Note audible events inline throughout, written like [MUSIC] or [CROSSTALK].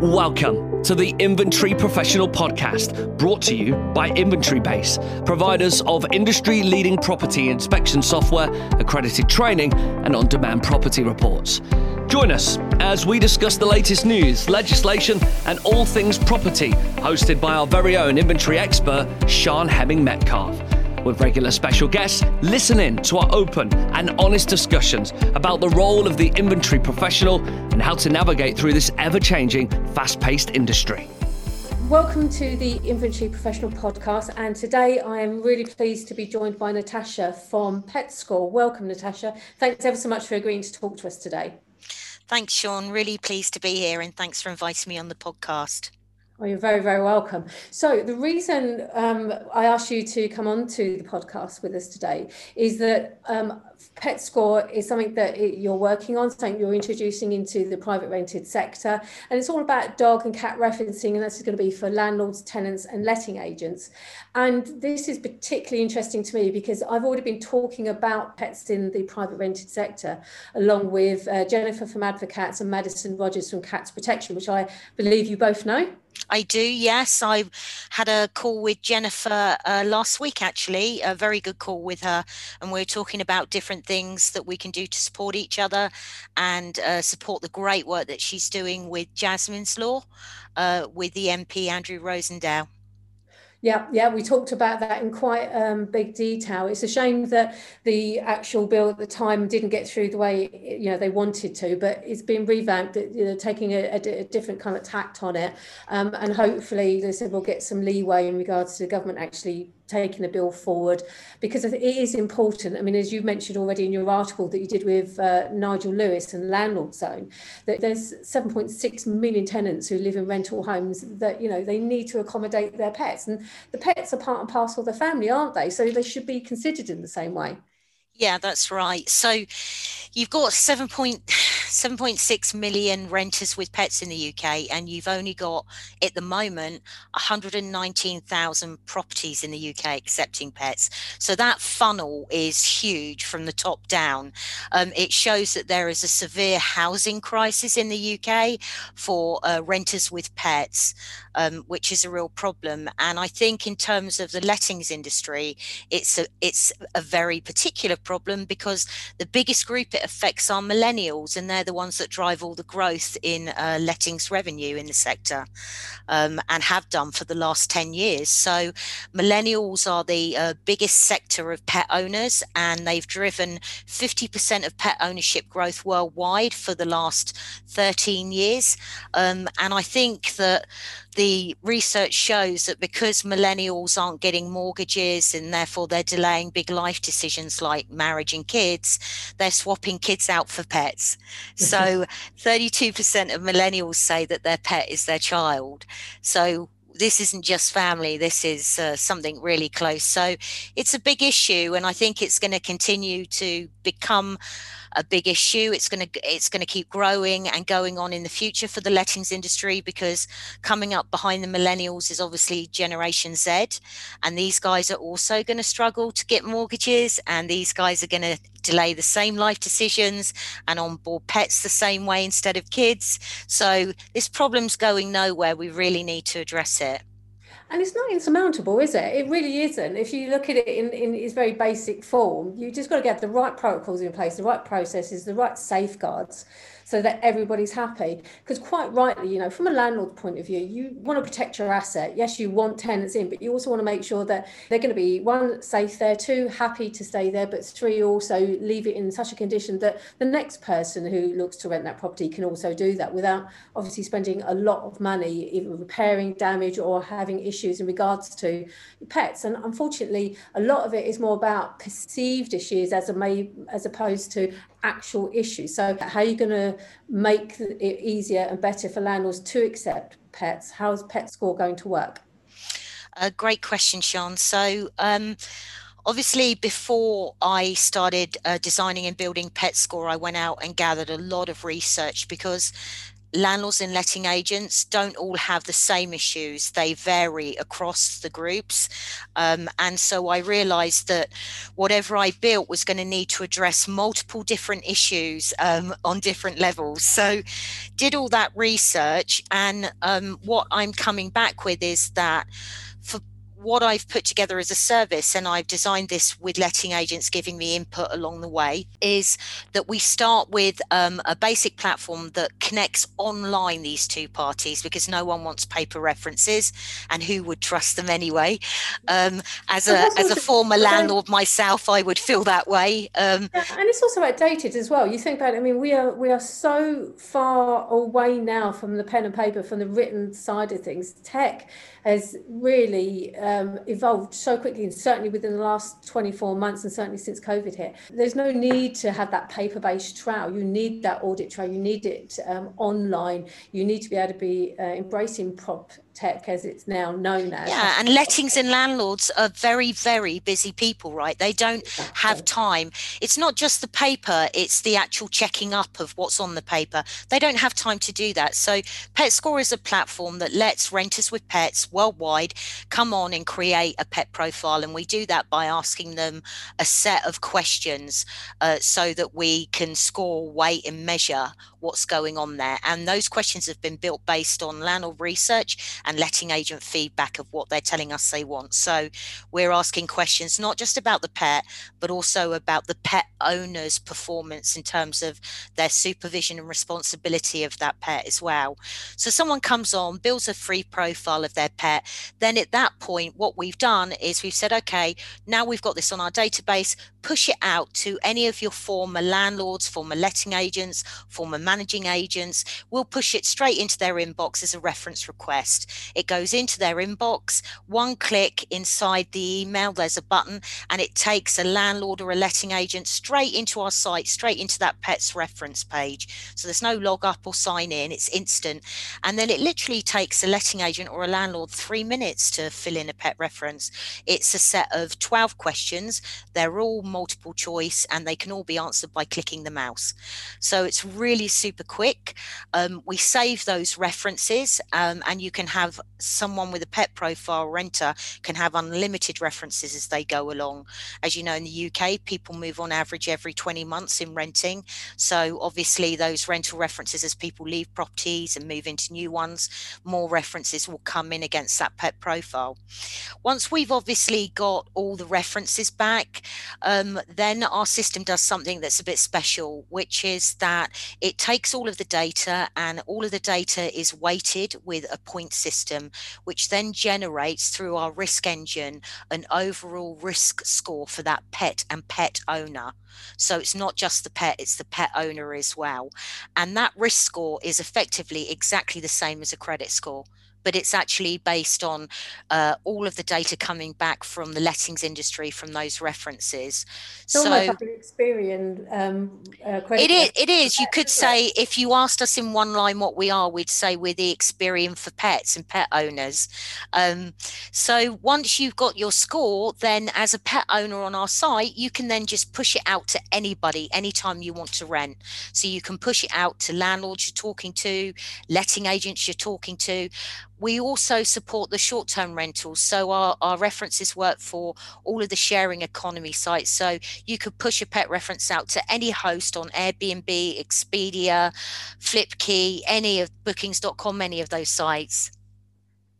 Welcome to the Inventory Professional Podcast, brought to you by Inventory Base, providers of industry leading property inspection software, accredited training, and on demand property reports. Join us as we discuss the latest news, legislation, and all things property, hosted by our very own inventory expert, Sián Hemming Metcalfe with regular special guests, listen in to our open and honest discussions about the role of the inventory professional and how to navigate through this ever changing, fast paced industry. Welcome to the Inventory Professional Podcast, and today I am really pleased to be joined by Natasha from PetScore. Welcome, Natasha. Thanks ever so much for agreeing to talk to us today. Thanks, Sián. Really pleased to be here, and thanks for inviting me on the podcast. Oh, you're very, very welcome. So, the reason um, I asked you to come on to the podcast with us today is that um, Pet Score is something that you're working on, something you're introducing into the private rented sector. And it's all about dog and cat referencing, and this is going to be for landlords, tenants, and letting agents. And this is particularly interesting to me because I've already been talking about pets in the private rented sector, along with uh, Jennifer from Advocats and Madison Rogers from Cats Protection, which I believe you both know. I do, yes. I had a call with Jennifer uh, last week, actually, a very good call with her. And we are talking about different things that we can do to support each other and uh, support the great work that she's doing with Jasmine's Law uh, with the MP Andrew Rosindell. Yeah, yeah, we talked about that in quite um, big detail. It's a shame that the actual bill at the time didn't get through the way you know they wanted to, but it's been revamped, you know, taking a, a, a different kind of tact on it, um, and hopefully, they said we'll get some leeway in regards to the government actually taking a bill forward because it is important. I mean, as you mentioned already in your article that you did with uh, Nigel Lewis and Landlord Zone, that there's 7.6 million tenants who live in rental homes that, you know, they need to accommodate their pets. And the pets are part and parcel of the family, aren't they? So they should be considered in the same way. Yeah, that's right. So you've got 7.6 [SIGHS] million renters with pets in the UK, and you've only got, at the moment, 119,000 properties in the UK accepting pets. So that funnel is huge from the top down. Um, it shows that there is a severe housing crisis in the UK for uh, renters with pets, um, which is a real problem. And I think, in terms of the lettings industry, it's a, it's a very particular problem because the biggest group it affects are millennials, and they're the ones that drive all the growth in uh, lettings revenue in the sector um, and have done for the last 10 years. So, millennials are the uh, biggest sector of pet owners, and they've driven 50% of pet ownership growth worldwide for the last 13 years. Um, and I think that the research shows that because millennials aren't getting mortgages and therefore they're delaying big life decisions like marriage and kids, they're swapping kids out for pets. So [LAUGHS] 32% of millennials say that their pet is their child. So this isn't just family this is uh, something really close so it's a big issue and i think it's going to continue to become a big issue. It's going to it's going to keep growing and going on in the future for the lettings industry because coming up behind the millennials is obviously Generation Z, and these guys are also going to struggle to get mortgages, and these guys are going to delay the same life decisions and onboard pets the same way instead of kids. So this problem's going nowhere. We really need to address it and it's not insurmountable is it? It really isn't. If you look at it in, in its very basic form you just got to get the right protocols in place the right processes the right safeguards so that everybody's happy. Because quite rightly, you know, from a landlord point of view, you want to protect your asset. Yes, you want tenants in, but you also want to make sure that they're going to be one safe there, two happy to stay there, but three also leave it in such a condition that the next person who looks to rent that property can also do that without obviously spending a lot of money either repairing damage or having issues in regards to pets. And unfortunately, a lot of it is more about perceived issues as a may as opposed to actual issues. So, how are you going to make it easier and better for landlords to accept pets? How is Pet Score going to work? A great question, Sián. So, um, obviously before i started uh, designing and building pet score i went out and gathered a lot of research because landlords and letting agents don't all have the same issues. They vary across the groups. Um, and so I realized that whatever I built was going to need to address multiple different issues um, on different levels. So did all that research. And um, what I'm coming back with is that what I've put together as a service, and I've designed this with letting agents giving me input along the way, is that we start with um, a basic platform that connects online these two parties because no one wants paper references, and who would trust them anyway? Um, as a as a former landlord myself, I would feel that way. Um, yeah, and it's also outdated as well. You think about it. I mean, we are we are so far away now from the pen and paper, from the written side of things. Tech has really um, evolved so quickly, and certainly within the last 24 months, and certainly since COVID hit. There's no need to have that paper based trial. You need that audit trail, you need it um, online, you need to be able to be uh, embracing prop tech as it's now known as. Yeah, and lettings and landlords are very, very busy people, right? They don't have time. It's not just the paper, it's the actual checking up of what's on the paper. They don't have time to do that. So, PetScore is a platform that lets renters with pets worldwide come on and create a pet profile. And we do that by asking them a set of questions uh, so that we can score, weight, and measure what's going on there. And those questions have been built based on landlord research and letting agent feedback of what they're telling us they want. So we're asking questions not just about the pet, but also about the pet owner's performance in terms of their supervision and responsibility of that pet as well. So someone comes on, builds a free profile of their pet. Then at that point, what we've done is we've said, okay, now we've got this on our database, push it out to any of your former landlords, former letting agents, former managing agents. We'll push it straight into their inbox as a reference request. It goes into their inbox, one click inside the email, there's a button, and it takes a landlord or a letting agent straight into our site, straight into that pet's reference page. So there's no log up or sign in, it's instant. And then it literally takes a letting agent or a landlord three minutes to fill in a pet reference. It's a set of 12 questions. They're all multiple choice and they can all be answered by clicking the mouse. So it's really super quick. Um, we save those references um, and you can have someone with a pet profile renter can have unlimited references as they go along. As you know, in the UK, people move on average every 20 months in renting. So obviously those rental references as people leave properties and move into new ones, more references will come in against that pet profile. Once we've obviously got all the references back, um, then our system does something that's a bit special, which is that it takes all of the data and all of the data is weighted with a point system, which then generates through our risk engine an overall risk score for that pet and pet owner. So it's not just the pet, it's the pet owner as well. And that risk score is effectively exactly the same as a credit score but it's actually based on uh, all of the data coming back from the lettings industry from those references. It's so like Experian um, uh, it is. It is. You could say if you asked us in one line what we are, we'd say we're the Experian for pets and pet owners. Um, so once you've got your score, then as a pet owner on our site, you can then just push it out to anybody anytime you want to rent. So you can push it out to landlords you're talking to, letting agents you're talking to we also support the short term rentals. So our, our references work for all of the sharing economy sites. So you could push a pet reference out to any host on Airbnb, Expedia, Flipkey, any of bookings.com, any of those sites.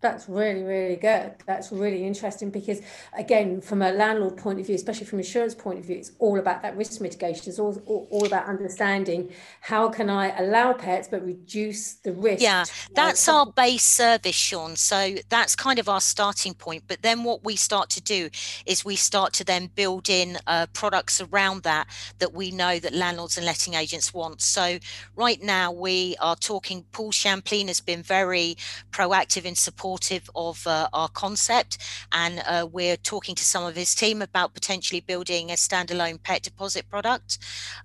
That's really, really good. That's really interesting because, again, from a landlord point of view, especially from an insurance point of view, it's all about that risk mitigation. It's all, all, all about understanding how can I allow pets but reduce the risk. Yeah, that's our base service, Sián. So that's kind of our starting point. But then what we start to do is we start to then build in uh, products around that that we know that landlords and letting agents want. So right now we are talking. Paul Shamplina has been very proactive in support supportive of uh, our concept, and uh, we're talking to some of his team about potentially building a standalone pet deposit product.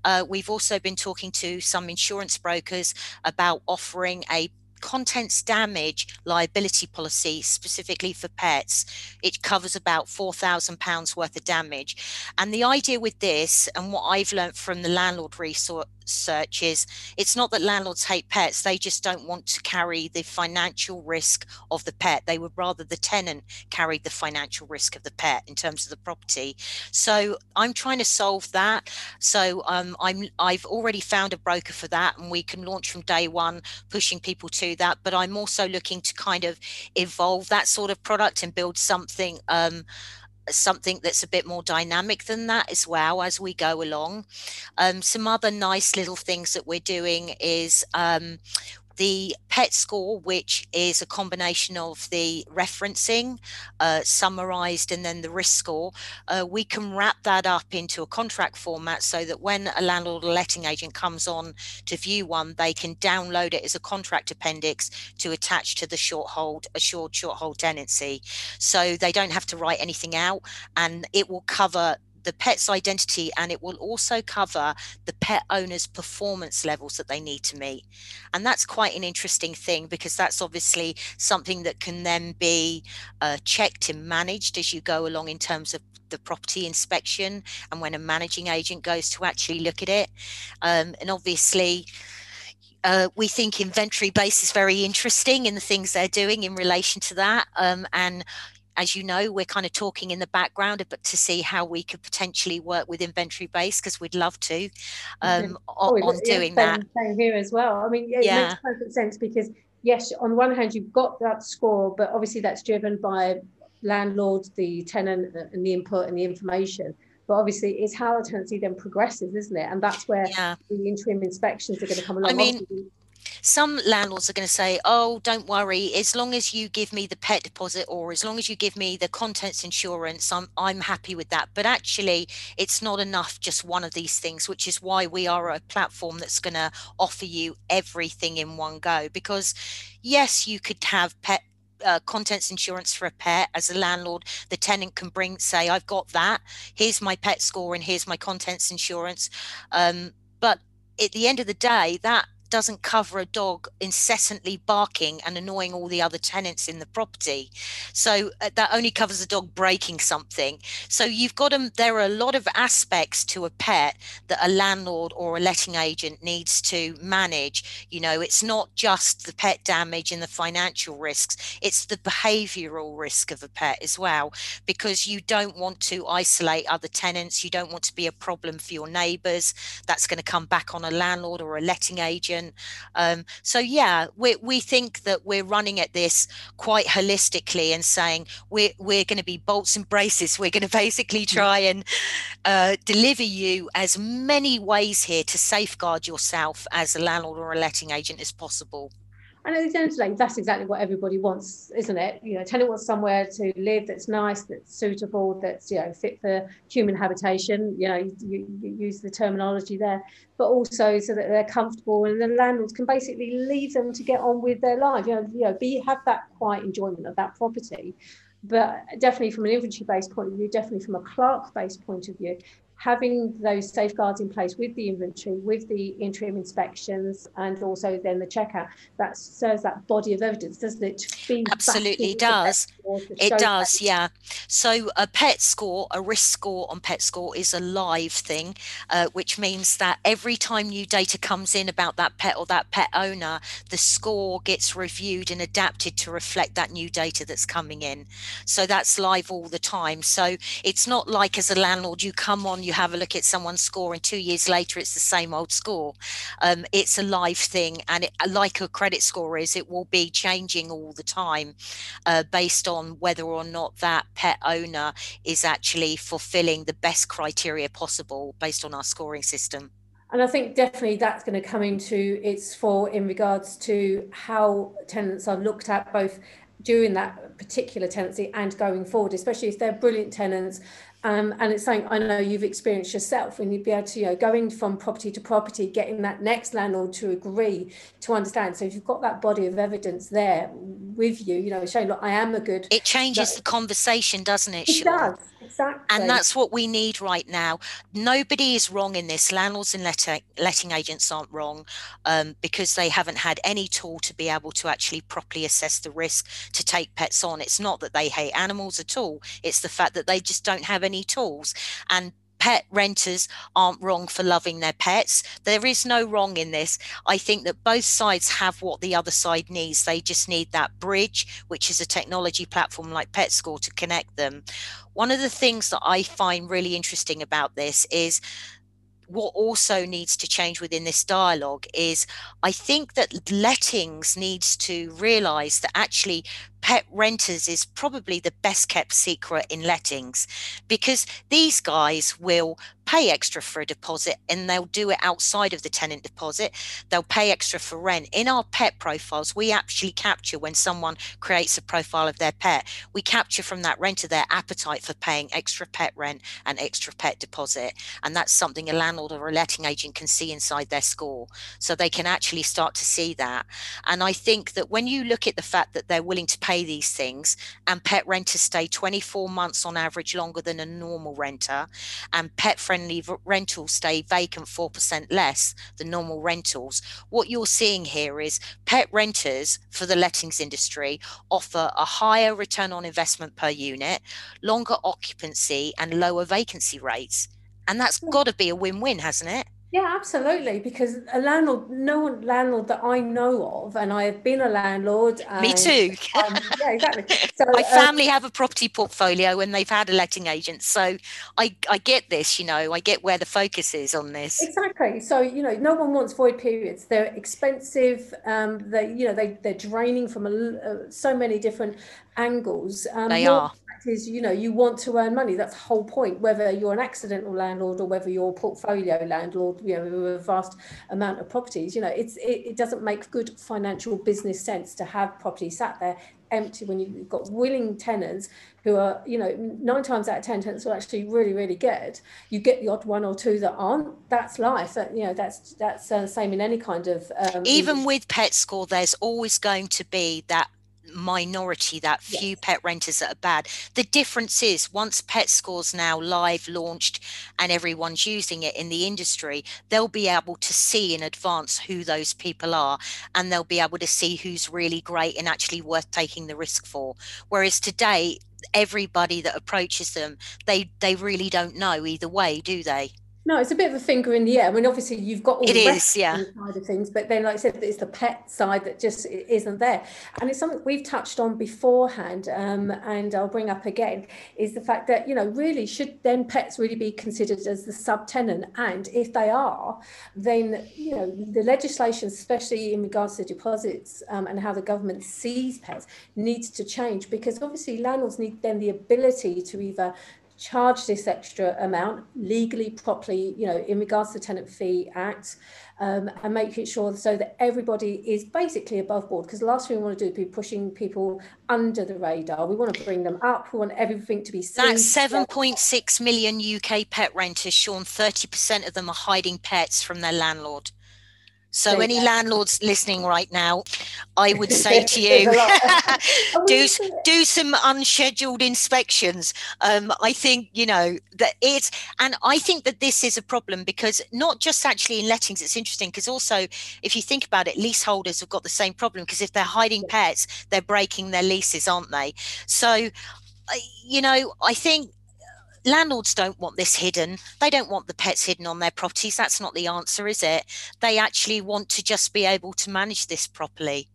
Uh, we've also been talking to some insurance brokers about offering a contents damage liability policy specifically for pets. It covers about £4,000 worth of damage. And the idea with this, and what I've learned from the landlord resource research is it's not that landlords hate pets, they just don't want to carry the financial risk of the pet. They would rather the tenant carried the financial risk of the pet in terms of the property. So I'm trying to solve that. So um, I'm I've already found a broker for that, and we can launch from day one, pushing people to that. But I'm also looking to kind of evolve that sort of product and build something um, something that's a bit more dynamic than that as well as we go along. Um, some other nice little things that we're doing is um, the PET score, which is a combination of the referencing uh, summarized and then the risk score, uh, we can wrap that up into a contract format so that when a landlord or letting agent comes on to view one, they can download it as a contract appendix to attach to the short hold, assured short hold tenancy. So they don't have to write anything out and it will cover the pet's identity and it will also cover the pet owner's performance levels that they need to meet. And that's quite an interesting thing because that's obviously something that can then be uh, checked and managed as you go along in terms of the property inspection and when a managing agent goes to actually look at it. Um, and obviously, uh, we think inventory base is very interesting in the things they're doing in relation to that. Um, and as you know, we're kind of talking in the background, but to see how we could potentially work with inventory base because we'd love to um, oh, on, on doing same, that. Same here as well. I mean, it yeah. makes perfect sense because yes, on one hand you've got that score, but obviously that's driven by landlord, the tenant, uh, and the input and the information. But obviously, it's how the tenancy then progresses, isn't it? And that's where yeah. the interim inspections are going to come along. I mean, some landlords are going to say, oh, don't worry, as long as you give me the pet deposit or as long as you give me the contents insurance, I'm, I'm happy with that. But actually, it's not enough, just one of these things, which is why we are a platform that's going to offer you everything in one go. Because, yes, you could have pet uh, contents insurance for a pet as a landlord the tenant can bring say i've got that here's my pet score and here's my contents insurance um, but at the end of the day that doesn't cover a dog incessantly barking and annoying all the other tenants in the property. So uh, that only covers a dog breaking something. So you've got them. There are a lot of aspects to a pet that a landlord or a letting agent needs to manage. You know, it's not just the pet damage and the financial risks, it's the behavioral risk of a pet as well, because you don't want to isolate other tenants. You don't want to be a problem for your neighbors. That's going to come back on a landlord or a letting agent um, so yeah, we we think that we're running at this quite holistically and saying we're we're going to be bolts and braces. We're going [LAUGHS] to basically mm. try and uh, deliver you as many ways here to safeguard yourself as a landlord or a letting agent as possible. And at the end of the day, that's exactly what everybody wants, isn't it? You know, tenant wants somewhere to live that's nice, that's suitable, that's you know fit for human habitation. You know, you, you use the terminology there, but also so that they're comfortable, and the landlords can basically leave them to get on with their life. You know, you know, be have that quiet enjoyment of that property. But definitely from an inventory based point of view, definitely from a clerk based point of view, having those safeguards in place with the inventory, with the interim inspections, and also then the checkout, that serves that body of evidence, doesn't it? Absolutely does. It does, yeah. So a pet score, a risk score on pet score is a live thing, uh, which means that every time new data comes in about that pet or that pet owner, the score gets reviewed and adapted to reflect that new data that's coming in. So that's live all the time. So it's not like as a landlord, you come on, you have a look at someone's score and two years later it's the same old score. Um, it's a live thing and it, like a credit score is it will be changing all the time uh, based on whether or not that pet owner is actually fulfilling the best criteria possible based on our scoring system. And I think definitely that's going to come into its for in regards to how tenants are looked at both during that particular tenancy and going forward, especially if they're brilliant tenants um, and it's something I know you've experienced yourself when you'd be able to, you know, going from property to property, getting that next landlord to agree to understand. So if you've got that body of evidence there with you, you know, showing, look, I am a good. It changes the conversation, doesn't it? It Sián? does. Exactly. And that's what we need right now. Nobody is wrong in this. Landlords and letting, letting agents aren't wrong um, because they haven't had any tool to be able to actually properly assess the risk to take pets on. It's not that they hate animals at all. It's the fact that they just don't have tools. And pet renters aren't wrong for loving their pets. There is no wrong in this. I think that both sides have what the other side needs. They just need that bridge, which is a technology platform like PetScore to connect them. One of the things that I find really interesting about this is what also needs to change within this dialogue is I think that lettings needs to realize that actually pet renters is probably the best kept secret in lettings because these guys will pay extra for a deposit and they'll do it outside of the tenant deposit. They'll pay extra for rent. In our pet profiles, we actually capture when someone creates a profile of their pet, we capture from that renter their appetite for paying extra pet rent and extra pet deposit. And that's something a landlord or a letting agent can see inside their score. So they can actually start to see that. And I think that when you look at the fact that they're willing to pay these things and pet renters stay 24 months on average longer than a normal renter and pet friendly rentals stay vacant 4% less than normal rentals. What you're seeing here is pet renters for the lettings industry offer a higher return on investment per unit longer occupancy and lower vacancy rates and that's hmm. got to be a win-win hasn't it yeah, absolutely. Because a landlord, no one landlord that I know of, and I have been a landlord. Me too. um, yeah, exactly. [LAUGHS] So, My uh, family have a property portfolio and they've had a letting agent, so I I get this. You know, I get where the focus is on this. Exactly. So you know, no one wants void periods. They're expensive. Um, they you know they they're draining from a, uh, so many different angles. Um, they are is you know you want to earn money. That's the whole point. Whether you're an accidental landlord or whether you're a portfolio landlord you know with a vast amount of properties you know it's it, it doesn't make good financial business sense to have property sat there empty when you've got willing tenants who are you know nine times out of ten tenants are actually really really good. You get the odd one or two that aren't. That's life. That you know that's that's uh, the same in any kind of um, even with pet score there's always going to be that minority, that few yes. pet renters that are bad. The difference is once Pet Scores now live launched and everyone's using it in the industry, they'll be able to see in advance who those people are and they'll be able to see who's really great and actually worth taking the risk for. Whereas today, everybody that approaches them, they they really don't know either way, do they? No, it's a bit of a finger in the air. I mean, obviously you've got all it the is, yeah. side of things, but then, like I said, it's the pet side that just isn't there. And it's something we've touched on beforehand, um, and I'll bring up again, is the fact that, you know, really should then pets really be considered as the subtenant? And if they are, then, you know, the legislation, especially in regards to deposits um, and how the government sees pets, needs to change because obviously landlords need then the ability to either charge this extra amount legally, properly, you know, in regards to the Tenant Fee Act, um, and making sure so that everybody is basically above board. Because the last thing we want to do is be pushing people under the radar. We want to bring them up. We want everything to be seen. That's 7.6 million UK pet renters, Sián. 30% of them are hiding pets from their landlord. So, any landlords listening right now, I [LAUGHS] would say to you, [LAUGHS] [LAUGHS] do do some unscheduled inspections. Um, I think you know that it's, and I think that this is a problem because not just actually in lettings. It's interesting because also, if you think about it, leaseholders have got the same problem because if they're hiding pets, they're breaking their leases, aren't they? So, you know, I think landlords don't want this hidden. They don't want the pets hidden on their properties. That's not the answer, is it? They actually want to just be able to manage this properly.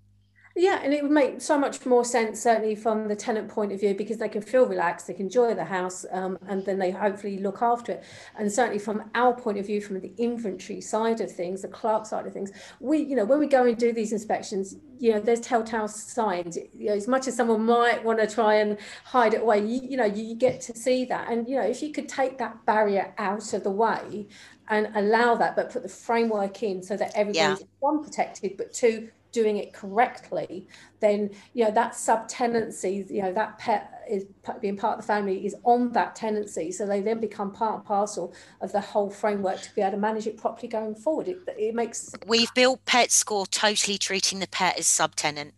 Yeah, and it would make so much more sense, certainly from the tenant point of view, because they can feel relaxed, they can enjoy the house, um, and then they hopefully look after it. And certainly from our point of view, from the inventory side of things, the clerk side of things, we, you know, when we go and do these inspections, you know, there's telltale signs. You know, as much as someone might want to try and hide it away, you, you know, you get to see that. And you know, if you could take that barrier out of the way and allow that, but put the framework in so that everybody's yeah. one protected, but two doing it correctly, then you know that subtenancy, you know that pet is being part of the family is on that tenancy, so they then become part and parcel of the whole framework to be able to manage it properly going forward. It, it makes we've built Pet Score totally treating the pet as subtenant.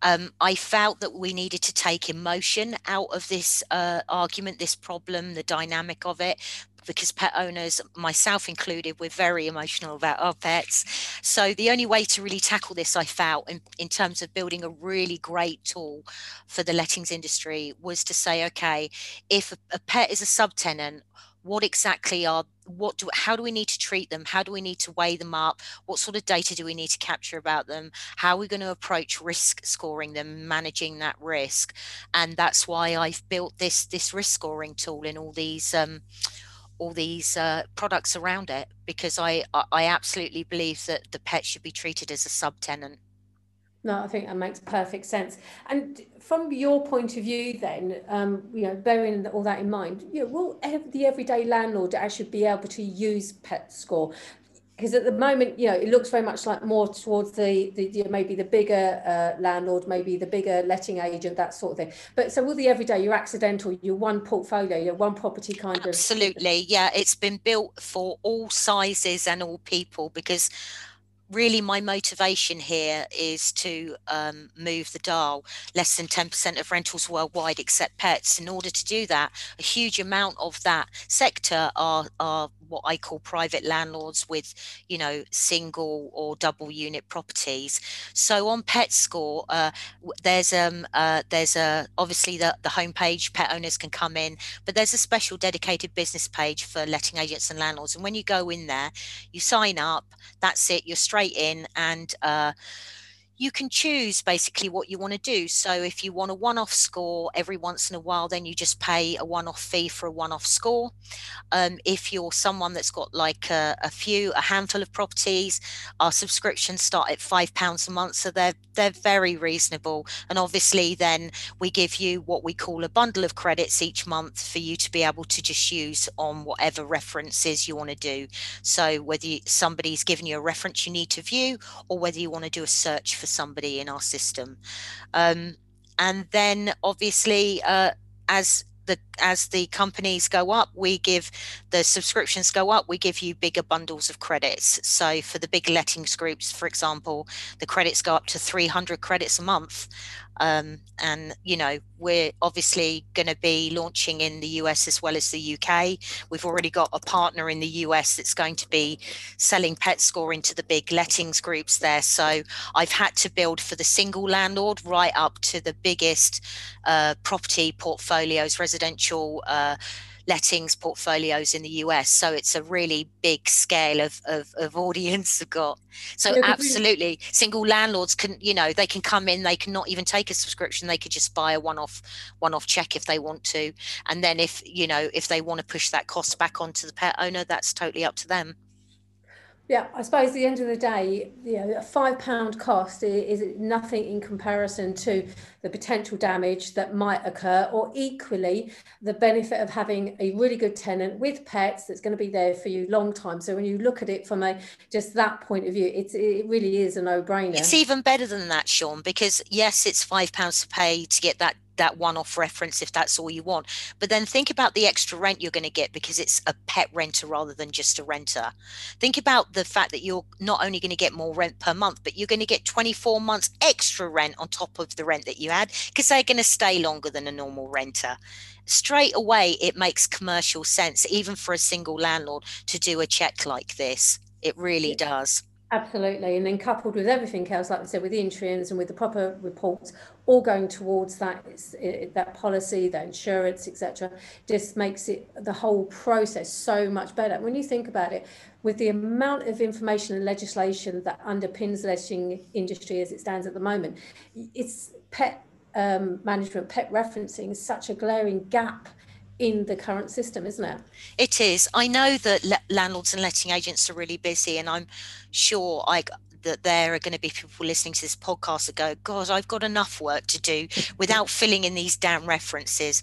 Um, I felt that we needed to take emotion out of this uh, argument, this problem, the dynamic of it, because pet owners, myself included, we're very emotional about our pets. So the only way to really tackle this, I felt, in, in terms of building a really great tool for the lettings industry, was to say, okay, if a, a pet is a subtenant, what exactly are what do how do we need to treat them? How do we need to weigh them up? What sort of data do we need to capture about them? How are we going to approach risk scoring them managing that risk? And that's why i've built this this risk scoring tool in all these um, all these uh, products around it because I I absolutely believe that the pet should be treated as a subtenant. No, I think that makes perfect sense. And from your point of view, then, um, you know, bearing all that in mind, you know, will the everyday landlord actually be able to use Pet Score? Because at the moment, you know, it looks very much like more towards the, the, maybe the bigger uh, landlord, maybe the bigger letting agent, that sort of thing. But so will the everyday, your accidental, your one portfolio, your one property kind Absolutely. of. Absolutely, yeah. It's been built for all sizes and all people because really my motivation here is to um, move the dial less than 10% of rentals worldwide accept pets in order to do that a huge amount of that sector are, are what i call private landlords with you know single or double unit properties. So on pet score uh, there's um uh, there's a obviously the, the homepage pet owners can come in but there's a special dedicated business page for letting agents and landlords. And when you go in there you sign up that's it you're straight in and uh, you can choose basically what you want to do. So if you want a one off score every once in a while, then you just pay a one off fee for a one off score. Um, if you're someone that's got like a, a, few, a handful of properties, our subscriptions start at five pounds a month. So they're, they're very reasonable. And obviously, then we give you what we call a bundle of credits each month for you to be able to just use on whatever references you want to do. So whether you, somebody's given you a reference you need to view, or whether you want to do a search for somebody in our system. Um, and then obviously, uh, as the as the companies go up, we give the subscriptions go up, we give you bigger bundles of credits. So for the big lettings groups, for example, the credits go up to 300 credits a month. Um, and you know we're obviously going to be launching in the US as well as the UK. We've already got a partner in the US that's going to be selling pet score into the big lettings groups there. So I've had to build for the single landlord right up to the biggest uh, property portfolios, residential. Uh, lettings portfolios in the US. So it's a really big scale of, of, of [LAUGHS] audience we've got. So yeah, absolutely, single landlords can, you know, they can come in, they can not even take a subscription, they could just buy a one-off one-off check if they want to. And then if, you know, if they want to push that cost back onto the pet owner, that's totally up to them. Yeah, I suppose at the end of the day, you know, a five pound cost is, is nothing in comparison to the potential damage that might occur, or equally the benefit of having a really good tenant with pets that's going to be there for you long time. So when you look at it from a just that point of view, it's it really is a no brainer. It's even better than that, Sián, because yes, it's five pounds to pay to get that that one-off reference if that's all you want but then think about the extra rent you're going to get because it's a pet renter rather than just a renter think about the fact that you're not only going to get more rent per month but you're going to get 24 months extra rent on top of the rent that you had because they're going to stay longer than a normal renter straight away it makes commercial sense even for a single landlord to do a check like this it really does Absolutely. And then coupled with everything else, like I said, with the interims and with the proper reports, all going towards that that policy, that insurance, etc., just makes it the whole process so much better. When you think about it, with the amount of information and legislation that underpins the letting industry as it stands at the moment, it's pet um, management, pet referencing is such a glaring gap in the current system, isn't it? It is. I know that le- landlords and letting agents are really busy, and I'm sure I that there are going to be people listening to this podcast that go, God, I've got enough work to do without filling in these damn references.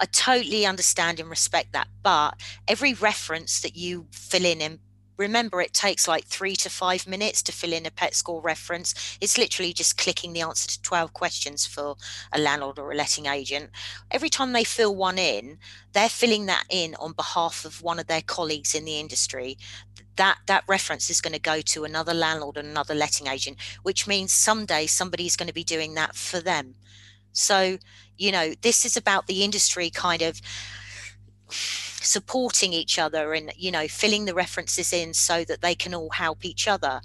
I totally understand and respect that. But every reference that you fill in and Remember, it takes like three to five minutes to fill in a pet score reference. It's literally just clicking the answer to 12 questions for a landlord or a letting agent. Every time they fill one in, they're filling that in on behalf of one of their colleagues in the industry. That, that reference is going to go to another landlord and another letting agent, which means someday somebody's going to be doing that for them. So, you know, this is about the industry kind of supporting each other and you know filling the references in so that they can all help each other.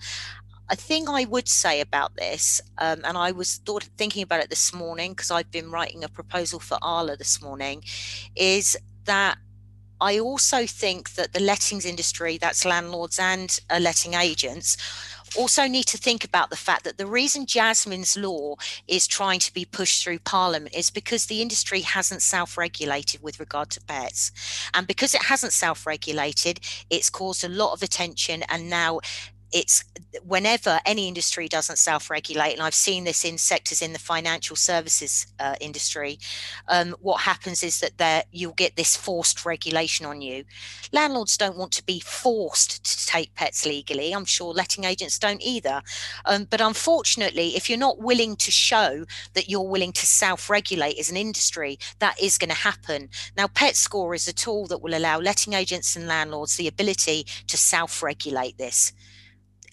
A thing I would say about this, um, and I was thought thinking about it this morning because I've been writing a proposal for Arla this morning, is that I also think that the lettings industry, that's landlords and uh, letting agents, also need to think about the fact that the reason Jasmine's law is trying to be pushed through Parliament is because the industry hasn't self regulated with regard to pets. And because it hasn't self regulated, it's caused a lot of attention. And now it's whenever any industry doesn't self-regulate and i've seen this in sectors in the financial services uh, industry um, what happens is that there you'll get this forced regulation on you. Landlords don't want to be forced to take pets legally. I'm sure letting agents don't either. Um, but unfortunately if you're not willing to show that you're willing to self-regulate as an industry that is going to happen. Now pet score is a tool that will allow letting agents and landlords the ability to self-regulate this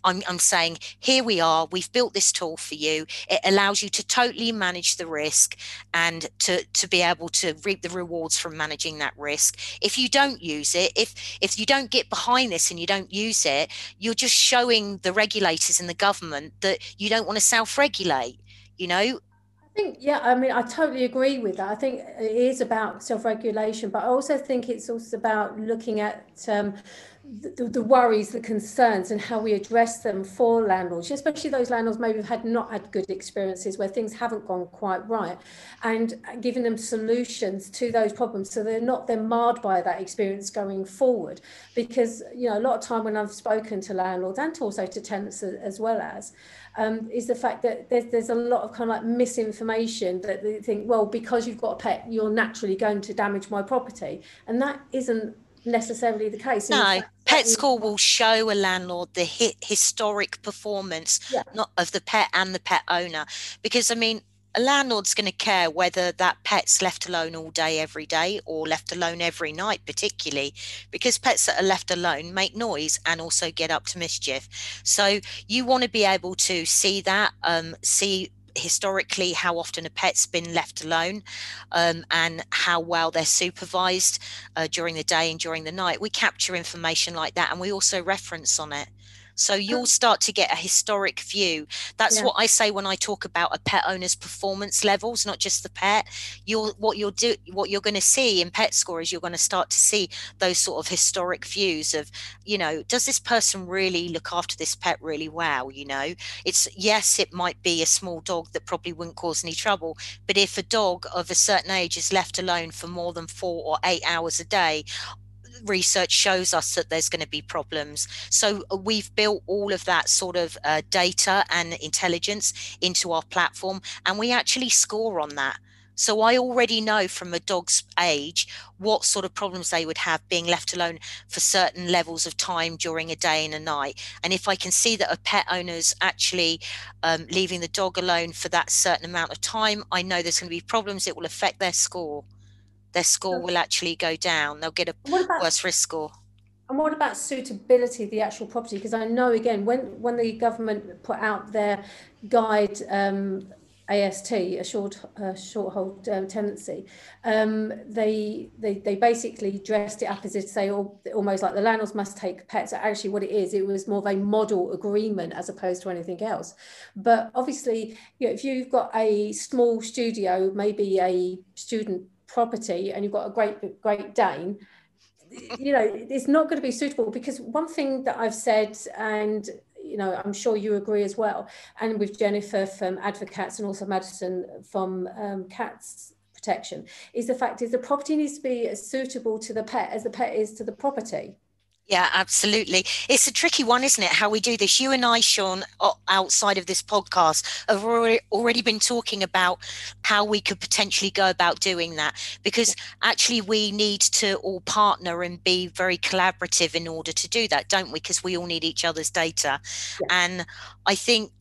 I'm, I'm saying, here we are, we've built this tool for you. It allows you to totally manage the risk and to, to be able to reap the rewards from managing that risk. If you don't use it, if if you don't get behind this and you don't use it, you're just showing the regulators and the government that you don't want to self-regulate. You know, I think, yeah, I mean, I totally agree with that. I think it is about self regulation, but I also think it's also about looking at um, the, the, worries, the concerns, and how we address them for landlords, especially those landlords maybe have had not had good experiences where things haven't gone quite right, and giving them solutions to those problems so they're not then marred by that experience going forward. Because you know, a lot of time when I've spoken to landlords and also to tenants as well as, um, is the fact that there's, there's a lot of kind of like misinformation that they think, well, because you've got a pet, you're naturally going to damage my property, and that isn't necessarily the case. No, pet score will show a landlord the hit, historic performance yeah. not of the pet and the pet owner because i mean a landlord's going to care whether that pet's left alone all day every day or left alone every night particularly because pets that are left alone make noise and also get up to mischief so you want to be able to see that um, see historically how often a pet's been left alone um, and how well they're supervised uh, during the day and during the night. We capture information like that and we also reference on it. So oh. you'll start to get a historic view. That's yeah. what I say when I talk about a pet owner's performance levels, not just the pet. You're what you'll do, what you're going to see in pet score is you're going to start to see those sort of historic views of, you know, does this person really look after this pet really well? You know, it's yes, it might be a small dog that probably wouldn't cause any trouble, but if a dog of a certain age is left alone for more than four or eight hours a day, research shows us that there's going to be problems. So uh, we've built all of that sort of uh, data and intelligence into our platform, and we actually score on that. So I already know from a dog's age what sort of problems they would have being left alone for certain levels of time during a day and a night. And if I can see that a pet owner's actually um, leaving the dog alone for that certain amount of time, I know there's going to be problems. It will affect their score their score will actually go down. They'll get a about, worse risk score. And what about suitability of the actual property? Because I know again when when the government put out their guide um, AST, a short uh, short hold um, tenancy, um, they, they they basically dressed it up as if say almost like the landlords must take pets. Actually, what it is, it was more of a model agreement as opposed to anything else. But obviously, you know, if you've got a small studio, maybe a student property and you've got a great great Dane, you know, it's not going to be suitable because one thing that I've said and you know, I'm sure you agree as well, and with Jennifer from Advocats and also Madison from um, Cats Protection, is the fact is the property needs to be as suitable to the pet as the pet is to the property. Yeah, absolutely. It's a tricky one, isn't it? How we do this. You and I, Sián, outside of this podcast, have already been talking about how we could potentially go about doing that because actually we need to all partner and be very collaborative in order to do that, don't we? Because we all need each other's data. Yeah. And I think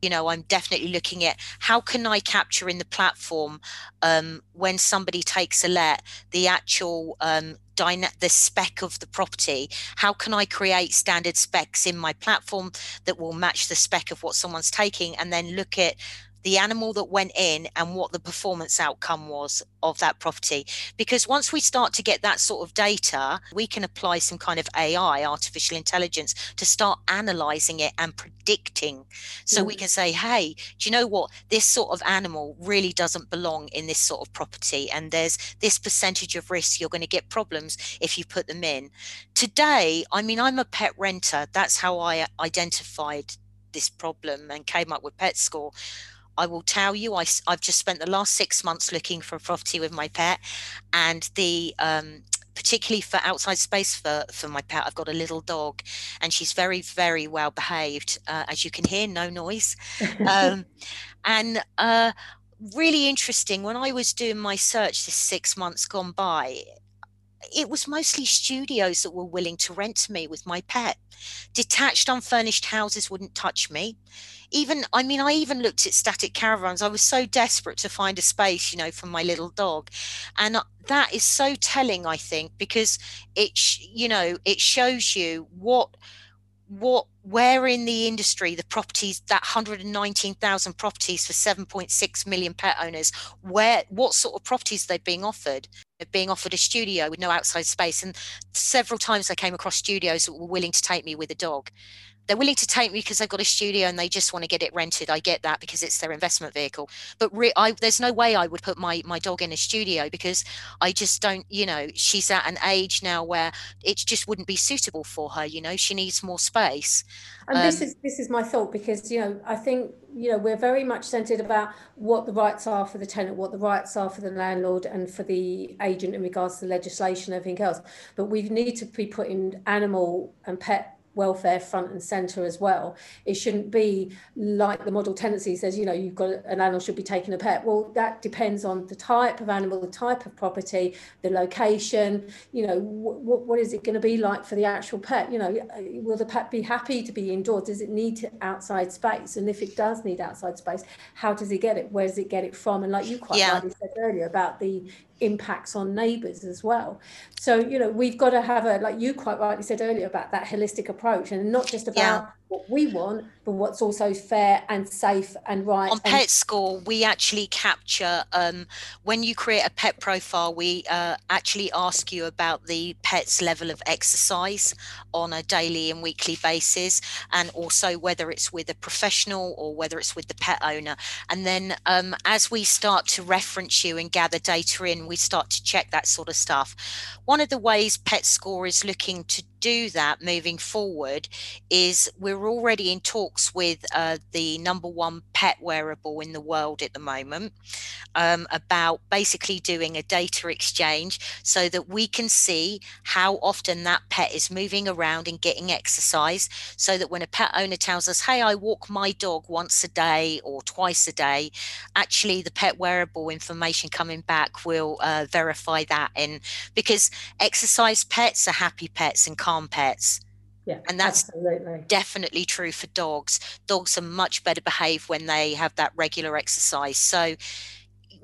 you know i'm definitely looking at how can i capture in the platform um, when somebody takes a let the actual um, dyna- the spec of the property. How can i create standard specs in my platform that will match the spec of what someone's taking and then look at the animal that went in and what the performance outcome was of that property. Because once we start to get that sort of data, we can apply some kind of AI, artificial intelligence, to start analyzing it and predicting. So mm. we can say, hey, do you know what? This sort of animal really doesn't belong in this sort of property. And there's this percentage of risk you're going to get problems if you put them in. Today, I mean, I'm a pet renter. That's how I identified this problem and came up with pet score I will tell you, I, have just spent the last six months looking for a property with my pet, and the um, particularly for outside space for for my pet, I've got a little dog, and she's very very well behaved, uh, as you can hear, no noise, um, [LAUGHS] and. Uh, really interesting when I was doing my search this six months gone by, it was mostly studios that were willing to rent to me with my pet. Detached, unfurnished houses wouldn't touch me. Even i mean i even looked at static caravans. I was so desperate to find a space you know for my little dog. And uh, that is so telling i think because it you know it shows you what what where in the industry the properties that 119,000 properties for 7.6 million pet owners where what sort of properties they're being offered? They're being offered a studio with no outside space. And several times I came across studios that were willing to take me with a dog they're willing to take me because they've got a studio and they just want to get it rented. I get that because it's their investment vehicle. But re- I, there's no way I would put my my dog in a studio because I just don't. You know, she's at an age now where it just wouldn't be suitable for her. You know, she needs more space. And um, this is this is my thought because you know I think you know we're very much centered about what the rights are for the tenant, what the rights are for the landlord and for the agent in regards to legislation, everything else. But we need to be putting animal and pet welfare front and center as well. It shouldn't be like the model tenancy says, you know, you've got an animal should be taking a pet. Well, that depends on the type of animal, the type of property, the location, you know, what, what is it going to be like for the actual pet? You know, uh, will the pet be happy to be indoors? Does it need outside space? And if it does need outside space, how does it get it? Where does it get it from? And like you quite yeah. rightly said earlier about the impacts on neighbours as well. So, you know, we've got to have a, like you quite rightly said earlier, about that holistic approach and not just about yeah what we want, but what's also fair and safe and right. On and- Pet Score, we actually capture um, when you create a pet profile, we uh, actually ask you about the pet's level of exercise on a daily and weekly basis, and also whether it's with a professional or whether it's with the pet owner. And then um, as we start to reference you and gather data in, we start to check that sort of stuff. One of the ways Pet Score is looking to do that moving forward is we're already in talks with uh, the number one pet wearable in the world at the moment um, about basically doing a data exchange so that we can see how often that pet is moving around and getting exercise so that when a pet owner tells us hey i walk my dog once a day or twice a day actually the pet wearable information coming back will uh, verify that and because exercise pets are happy pets and pets. Yeah, and that's absolutely. definitely true for dogs. Dogs are much better behaved when they have that regular exercise. So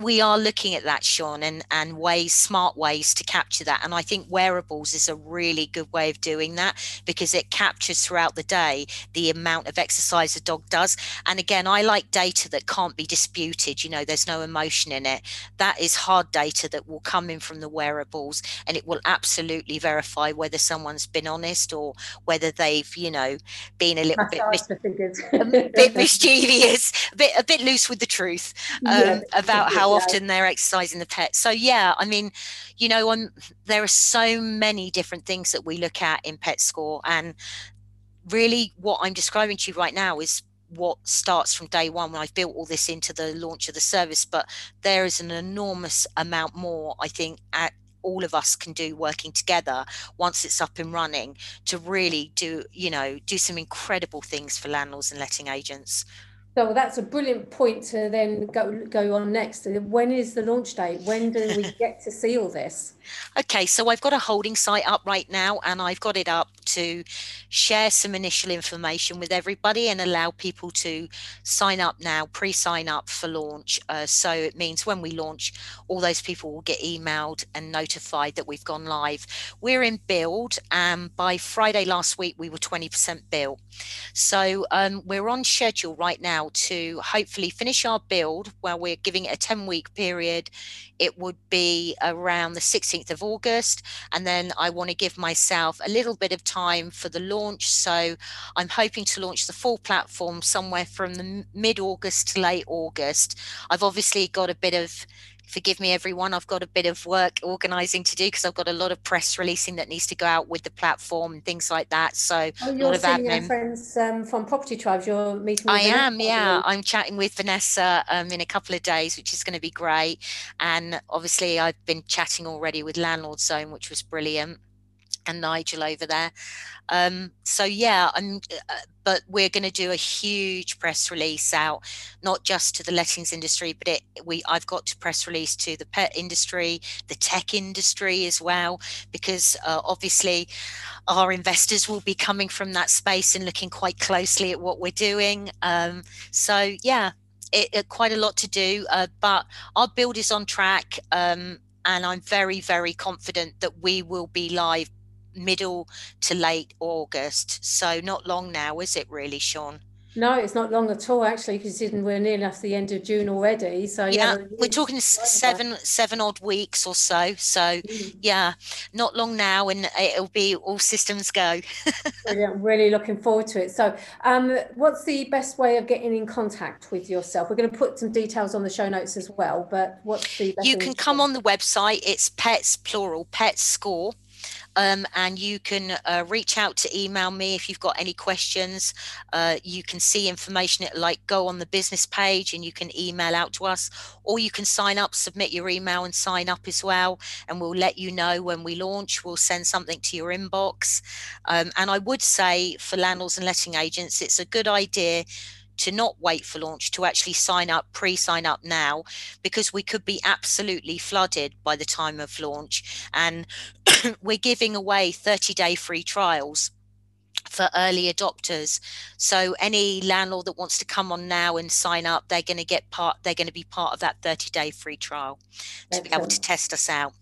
we are looking at that, Sián, and, and ways, smart ways to capture that. And I think wearables is a really good way of doing that because it captures throughout the day the amount of exercise a dog does. And again, I like data that can't be disputed. You know, there's no emotion in it. That is hard data that will come in from the wearables and it will absolutely verify whether someone's been honest or whether they've, you know, been a little bit, mis- a bit mischievous, a bit, a bit loose with the truth [LAUGHS] um, yeah, about how how often they're exercising the pet. So yeah, I mean, you know, I'm, there are so many different things that we look at in Pet Score, and really, what I'm describing to you right now is what starts from day one when I've built all this into the launch of the service. But there is an enormous amount more, I think, at all of us can do working together once it's up and running to really do you know do some incredible things for landlords and letting agents so that's a brilliant point to then go go on next. When is the launch date? When do we [LAUGHS] get to see all this? Okay, so I've got a holding site up right now, and I've got it up to share some initial information with everybody and allow people to sign up now, pre sign up for launch. Uh, so it means when we launch, all those people will get emailed and notified that we've gone live. We're in build, and by Friday last week, we were 20% built. So um, we're on schedule right now to hopefully finish our build where we're giving it a 10 week period. It would be around the 16th of August. And then I want to give myself a little bit of time for the launch. So I'm hoping to launch the full platform somewhere from the mid August to late August. I've obviously got a bit of forgive me everyone. I've got a bit of work organizing to do because i've got a lot of press releasing that needs to go out with the platform and things like that. So oh, you're a lot of admin. friends um, from property tribes. You're meeting i am yeah. i'm chatting with vanessa um, in a couple of days which is going to be great. And obviously i've been chatting already with landlord zone which was brilliant and Nigel over there. Um, so yeah, I'm, uh, but we're going to do a huge press release out, not just to the lettings industry, but it, we I've got to press release to the pet industry, the tech industry as well, because uh, obviously our investors will be coming from that space and looking quite closely at what we're doing. Um, so yeah, it, it, quite a lot to do, uh, but our build is on track. Um, and I'm very, very confident that we will be live middle to late August. So not long now, is it really, Sián? No, it's not long at all, actually, considering we're near enough the end of June already. So yeah, yeah we're talking seven seven odd weeks or so. So mm. yeah, not long now, and it'll be all systems go. [LAUGHS] Brilliant. Really looking forward to it. So, um, what's the best way of getting in contact with yourself? We're going to put some details on the show notes as well. But what's the you can come on the website. It's Pets plural Pets Score um, and you can uh, reach out to email me if you've got any questions. Uh, you can see information at like go on the business page and you can email out to us, or you can sign up, submit your email and sign up as well. And we'll let you know when we launch. We'll send something to your inbox. Um, and I would say for landlords and letting agents, it's a good idea to not wait for launch to actually sign up pre sign up now because we could be absolutely flooded by the time of launch. And [CLEARS THROAT] we're giving away 30 day free trials for early adopters. So any landlord that wants to come on now and sign up they're going to get part they're going to be part of that 30 day free trial to be able to test us out.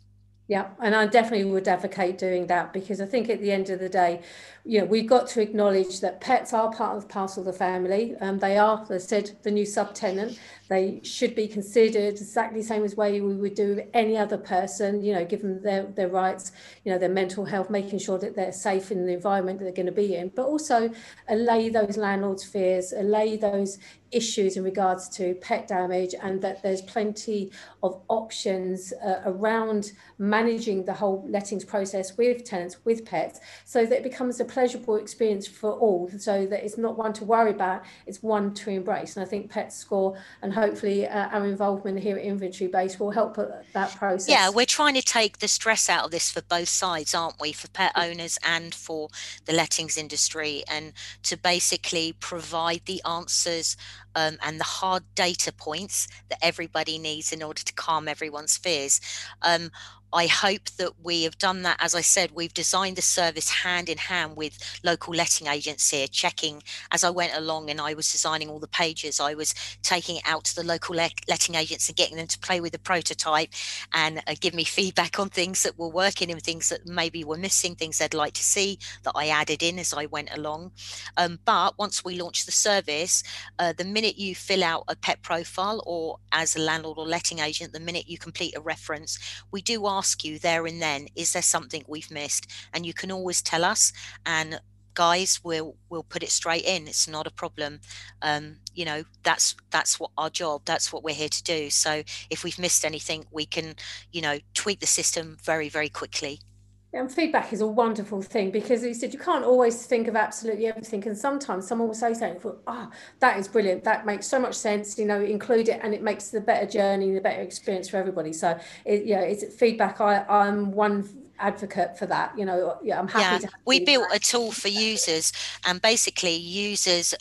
Yeah, and I definitely would advocate doing that because I think at the end of the day, you know, we've got to acknowledge that pets are part of parcel of the family. Um, they are, as I said, the new subtenant. They should be considered exactly the same as way we would do any other person, you know, given their, their rights, you know, their mental health, making sure that they're safe in the environment that they're going to be in, but also allay those landlords' fears, allay those issues in regards to pet damage and that there's plenty of options uh, around managing the whole lettings process with tenants with pets so that it becomes a pleasurable experience for all so that it's not one to worry about it's one to embrace. And i think pet score and hopefully uh, our involvement here at inventory base will help that process. Yeah we're trying to take the stress out of this for both sides aren't we? For pet owners and for the lettings industry and to basically provide the answers um, and the hard data points that everybody needs in order to calm everyone's fears. Um, I hope that we have done that. As I said, we've designed the service hand in hand with local letting agents here, checking as I went along and I was designing all the pages. I was taking it out to the local let- letting agents and getting them to play with the prototype and uh, give me feedback on things that were working and things that maybe were missing, things they'd like to see that I added in as I went along. Um, but once we launched the service, uh, the minute you fill out a pet profile or as a landlord or letting agent, the minute you complete a reference, we do ask you there and then, is there something we've missed? And you can always tell us and guys we'll we'll put it straight in. It's not a problem. Um, you know that's that's what our job that's what we're here to do. So if we've missed anything we can you know tweak the system very very quickly and feedback is a wonderful thing because he said you can't always think of absolutely everything. And sometimes someone will say something for oh ah, that is brilliant. That makes so much sense you know include it and it makes the better journey the better experience for everybody. So it, yeah it's feedback. I i'm one advocate for that you know yeah i'm happy yeah, we built a tool for users and basically users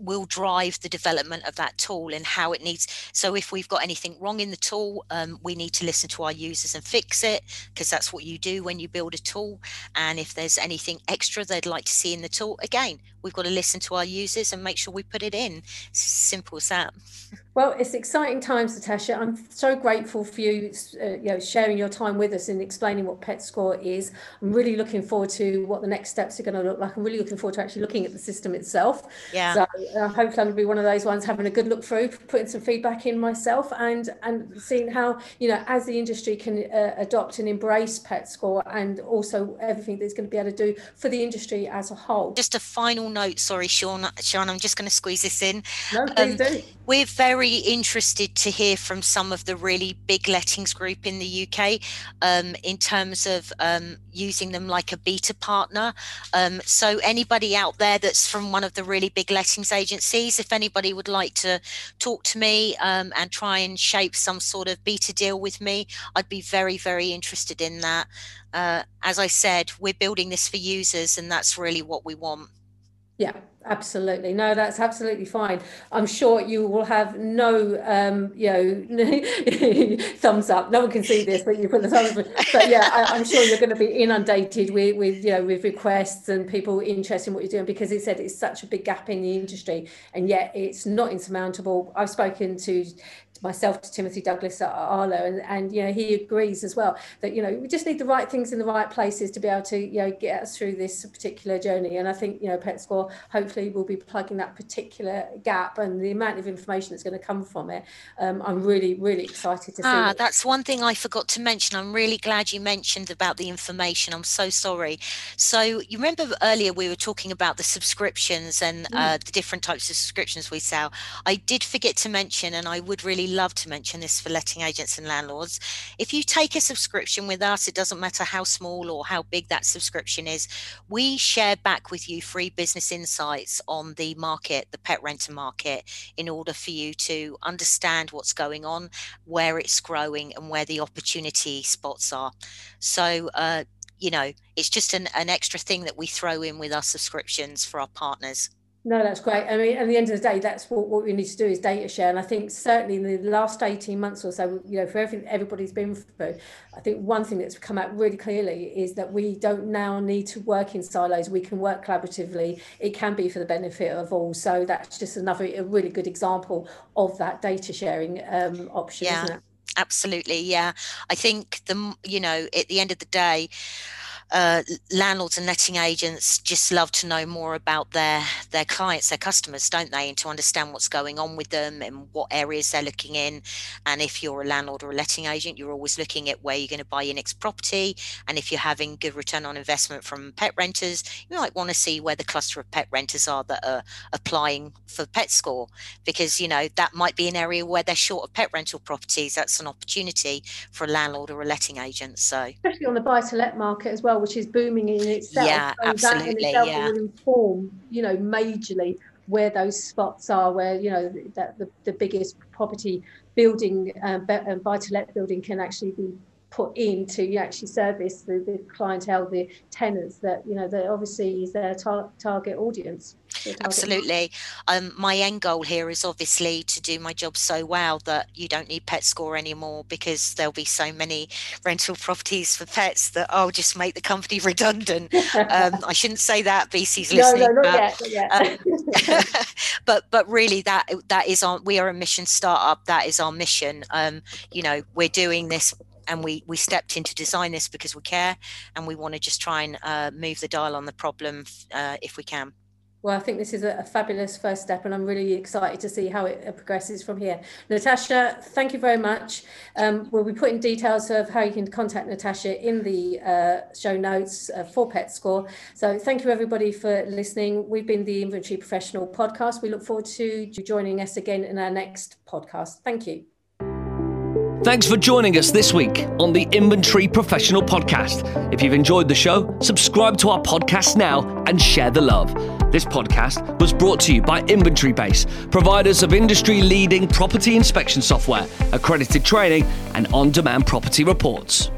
will drive the development of that tool and how it needs. So if we've got anything wrong in the tool, um, we need to listen to our users and fix it because that's what you do when you build a tool. And if there's anything extra they'd like to see in the tool, again, we've got to listen to our users and make sure we put it in. It's simple as that. [LAUGHS] Well, it's exciting times, Natasha. I'm so grateful for you, uh, you know, sharing your time with us and explaining what Pet Score is. I'm really looking forward to what the next steps are going to look like. I'm really looking forward to actually looking at the system itself. Yeah. So uh, hopefully I'm going to be one of those ones having a good look through, putting some feedback in myself, and and seeing how you know as the industry can uh, adopt and embrace Pet Score, and also everything that's going to be able to do for the industry as a whole. Just a final note, sorry, Sián. Sián, I'm just going to squeeze this in. No, please um, do. We're very interested to hear from some of the really big lettings group in the UK um, in terms of um, using them like a beta partner. Um, so anybody out there that's from one of the really big lettings agencies, if anybody would like to talk to me um, and try and shape some sort of beta deal with me, I'd be very, very interested in that. Uh, as I said, we're building this for users, and that's really what we want. Yeah, absolutely. No, that's absolutely fine. I'm sure you will have no, um, you know, [LAUGHS] thumbs up. No one can see this, but you put the thumbs up. But yeah, I, am sure you're going to be inundated with, with, you know, with requests and people interested in what you're doing because it said it's such a big gap in the industry, and yet it's not insurmountable. I've spoken to myself to Timothy Douglas at ARLA, and, and you know he agrees as well that you know we just need the right things in the right places to be able to you know get us through this particular journey. And I think you know PetScore hopefully will be plugging that particular gap and the amount of information that's going to come from it. Um, I'm really really excited to see. Ah, that's one thing I forgot to mention. I'm really glad you mentioned about the information. I'm so sorry. So you remember earlier we were talking about the subscriptions and mm. uh, the different types of subscriptions we sell. I did forget to mention, and I would really love to mention this for letting agents and landlords. If you take a subscription with us, it doesn't matter how small or how big that subscription is, we share back with you free business insights on the market, the pet renter market, in order for you to understand what's going on, where it's growing, and where the opportunity spots are. So, uh, you know, it's just an, an extra thing that we throw in with our subscriptions for our partners. No, that's great. I mean, at the end of the day, that's what, what we need to do is data share. And I think certainly in the last 18 months or so, you know, for everything everybody's been through, I think one thing that's come out really clearly is that we don't now need to work in silos. We can work collaboratively. It can be for the benefit of all. So that's just another a really good example of that data sharing um, option, yeah, Absolutely. Yeah. I think the, you know, at the end of the day, uh, landlords and letting agents just love to know more about their their clients, their customers, don't they? And to understand what's going on with them and what areas they're looking in. And if you're a landlord or a letting agent, you're always looking at where you're going to buy your next property. And if you're having good return on investment from pet renters, you might want to see where the cluster of pet renters are that are applying for pet score because you know that might be an area where they're short of pet rental properties. That's an opportunity for a landlord or a letting agent. So especially on the buy to let market as well which is booming in itself. Yeah, so absolutely. That in itself yeah. will inform, you know, majorly where those spots are, where you know that the, the biggest property building, um, um buy to let building can actually be put in to actually service the, the clientele, the tenants that you know that obviously is their tar- target audience. Absolutely. Um, my end goal here is obviously to do my job so well that you don't need pet score anymore because there'll be so many rental [LAUGHS] properties for pets that I'll just make the company [LAUGHS] redundant. um, I shouldn't say that. BC's listening. No, no, not but, yet. Not yet. Um, [LAUGHS] but but really that that is our we are a mission startup. That is our mission. Um, you know, we're doing this and we we stepped in to design this because we care and we want to just try and uh, move the dial on the problem uh, if we can. Well, I think this is a, fabulous first step, and I'm really excited to see how it uh, progresses from here. Natasha, thank you very much. Um, we'll be putting details of how you can contact Natasha in the uh, show notes uh, for PetScore. So, thank you everybody for listening. We've been the Inventory Professional Podcast. We look forward to you joining us again in our next podcast. Thank you. Thanks for joining us this week on the Inventory Professional Podcast. If you've enjoyed the show, subscribe to our podcast now and share the love. This podcast was brought to you by Inventory Base, providers of industry leading property inspection software, accredited training, and on demand property reports.